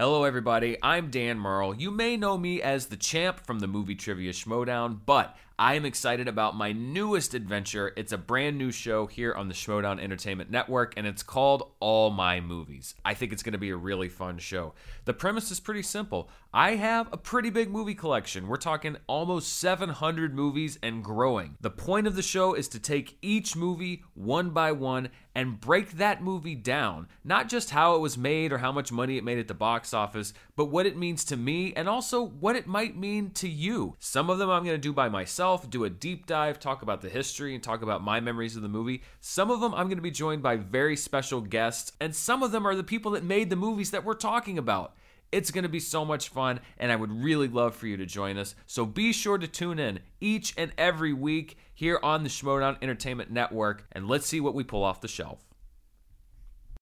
Hello, everybody. I'm Dan Murrell. You may know me as the champ from the movie Trivia Schmoedown, but I am excited about my newest adventure. It's a brand new show here on the Schmoedown Entertainment Network, and it's called All My Movies. I think it's going to be a really fun show. The premise is pretty simple. I have a pretty big movie collection. We're talking almost 700 movies and growing. The point of the show is to take each movie one by one and break that movie down. Not just how it was made or how much money it made at the box office, but what it means to me and also what it might mean to you. Some of them I'm going to do by myself, do a deep dive, talk about the history, and talk about my memories of the movie. Some of them I'm going to be joined by very special guests, and some of them are the people that made the movies that we're talking about. It's going to be so much fun, and I would really love for you to join us. So be sure to tune in each and every week here on the Schmoedown Entertainment Network, and let's see what we pull off the shelf.